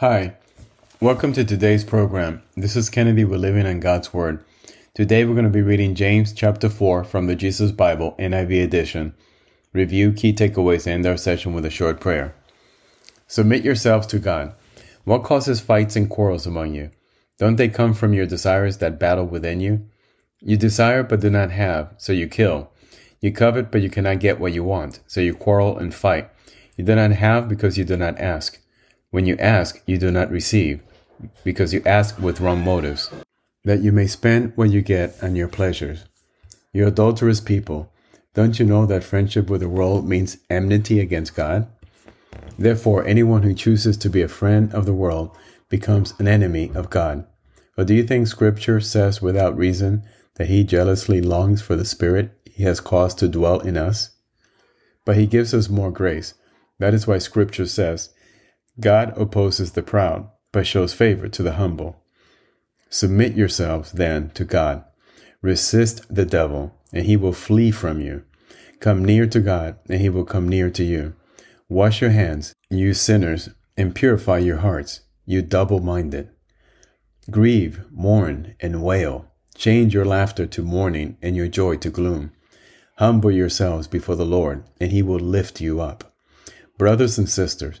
Hi, welcome to today's program. This is Kennedy We're Living in God's Word. Today we're going to be reading James chapter 4 from the Jesus Bible NIV edition. Review key takeaways and end our session with a short prayer. Submit yourselves to God. What causes fights and quarrels among you? Don't they come from your desires that battle within you? You desire but do not have, so you kill. You covet but you cannot get what you want, so you quarrel and fight. You do not have because you do not ask. When you ask, you do not receive, because you ask with wrong motives, that you may spend what you get on your pleasures. You adulterous people, don't you know that friendship with the world means enmity against God? Therefore, anyone who chooses to be a friend of the world becomes an enemy of God. Or do you think Scripture says without reason that He jealously longs for the Spirit He has caused to dwell in us? But He gives us more grace. That is why Scripture says, God opposes the proud, but shows favor to the humble. Submit yourselves, then, to God. Resist the devil, and he will flee from you. Come near to God, and he will come near to you. Wash your hands, you sinners, and purify your hearts, you double minded. Grieve, mourn, and wail. Change your laughter to mourning and your joy to gloom. Humble yourselves before the Lord, and he will lift you up. Brothers and sisters,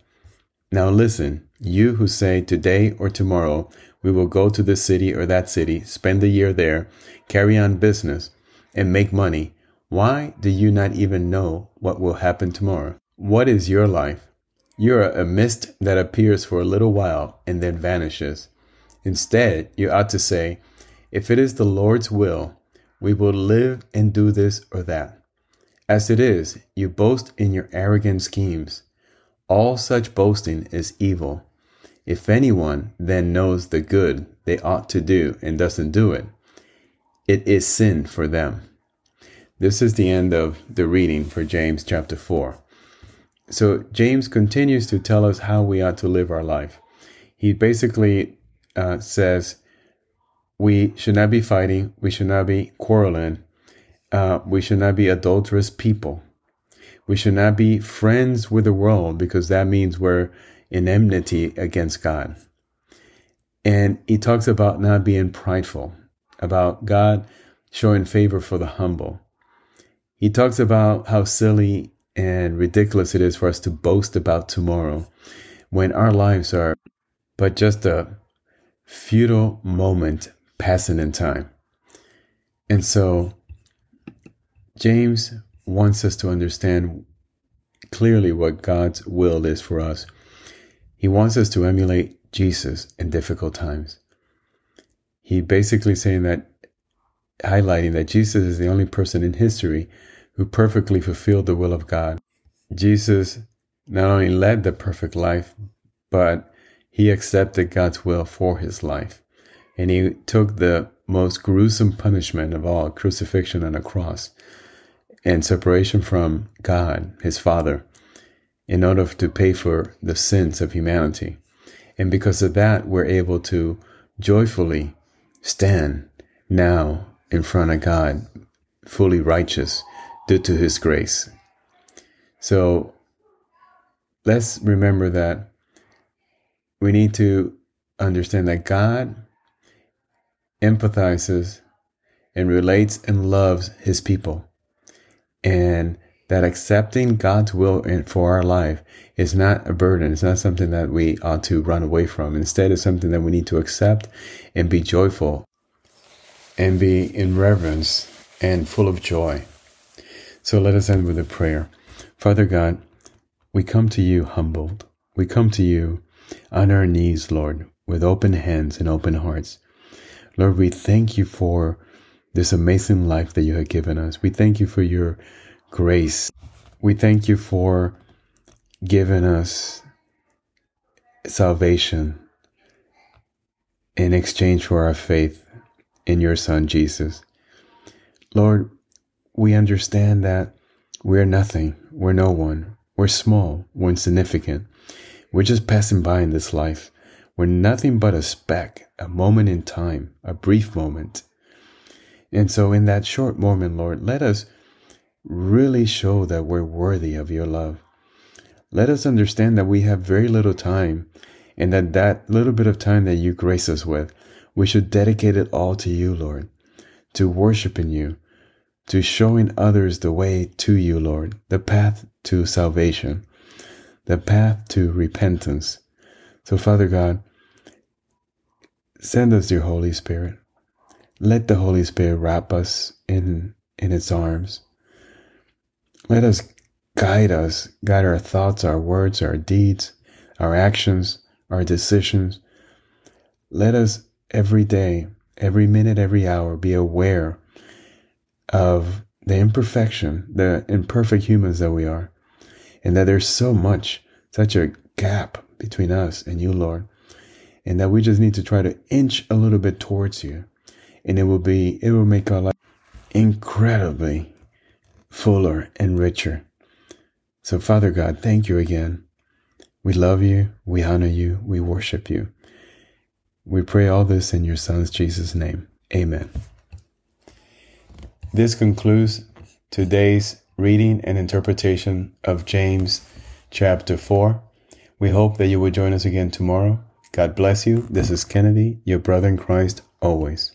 Now listen, you who say today or tomorrow we will go to this city or that city, spend a year there, carry on business, and make money. Why do you not even know what will happen tomorrow? What is your life? You are a mist that appears for a little while and then vanishes. Instead, you ought to say, If it is the Lord's will, we will live and do this or that. As it is, you boast in your arrogant schemes. All such boasting is evil. If anyone then knows the good they ought to do and doesn't do it, it is sin for them. This is the end of the reading for James chapter 4. So, James continues to tell us how we ought to live our life. He basically uh, says we should not be fighting, we should not be quarreling, uh, we should not be adulterous people. We should not be friends with the world because that means we're in enmity against God. And he talks about not being prideful, about God showing favor for the humble. He talks about how silly and ridiculous it is for us to boast about tomorrow when our lives are but just a futile moment passing in time. And so, James wants us to understand clearly what God's will is for us he wants us to emulate Jesus in difficult times. He basically saying that, highlighting that Jesus is the only person in history who perfectly fulfilled the will of God. Jesus not only led the perfect life, but he accepted God's will for his life. And he took the most gruesome punishment of all, crucifixion on a cross, and separation from God, his Father in order to pay for the sins of humanity. And because of that, we're able to joyfully stand now in front of God, fully righteous due to His grace. So let's remember that we need to understand that God empathizes and relates and loves His people. And that accepting God's will for our life is not a burden. It's not something that we ought to run away from. Instead, it's something that we need to accept and be joyful and be in reverence and full of joy. So let us end with a prayer. Father God, we come to you humbled. We come to you on our knees, Lord, with open hands and open hearts. Lord, we thank you for this amazing life that you have given us. We thank you for your grace. We thank you for giving us salvation in exchange for our faith in your Son, Jesus. Lord, we understand that we're nothing, we're no one, we're small, we're insignificant. We're just passing by in this life. We're nothing but a speck, a moment in time, a brief moment. And so, in that short moment, Lord, let us really show that we're worthy of your love. Let us understand that we have very little time and that that little bit of time that you grace us with, we should dedicate it all to you, Lord, to worshiping you, to showing others the way to you, Lord, the path to salvation, the path to repentance. So, Father God, send us your Holy Spirit. Let the Holy Spirit wrap us in, in its arms. Let us guide us, guide our thoughts, our words, our deeds, our actions, our decisions. Let us every day, every minute, every hour be aware of the imperfection, the imperfect humans that we are, and that there's so much, such a gap between us and you, Lord, and that we just need to try to inch a little bit towards you, and it will be, it will make our life incredibly fuller and richer. So, Father God, thank you again. We love you, we honor you, we worship you. We pray all this in your Son's Jesus' name. Amen. This concludes today's reading and interpretation of James chapter 4. We hope that you will join us again tomorrow. God bless you. This is Kennedy, your brother in Christ, always.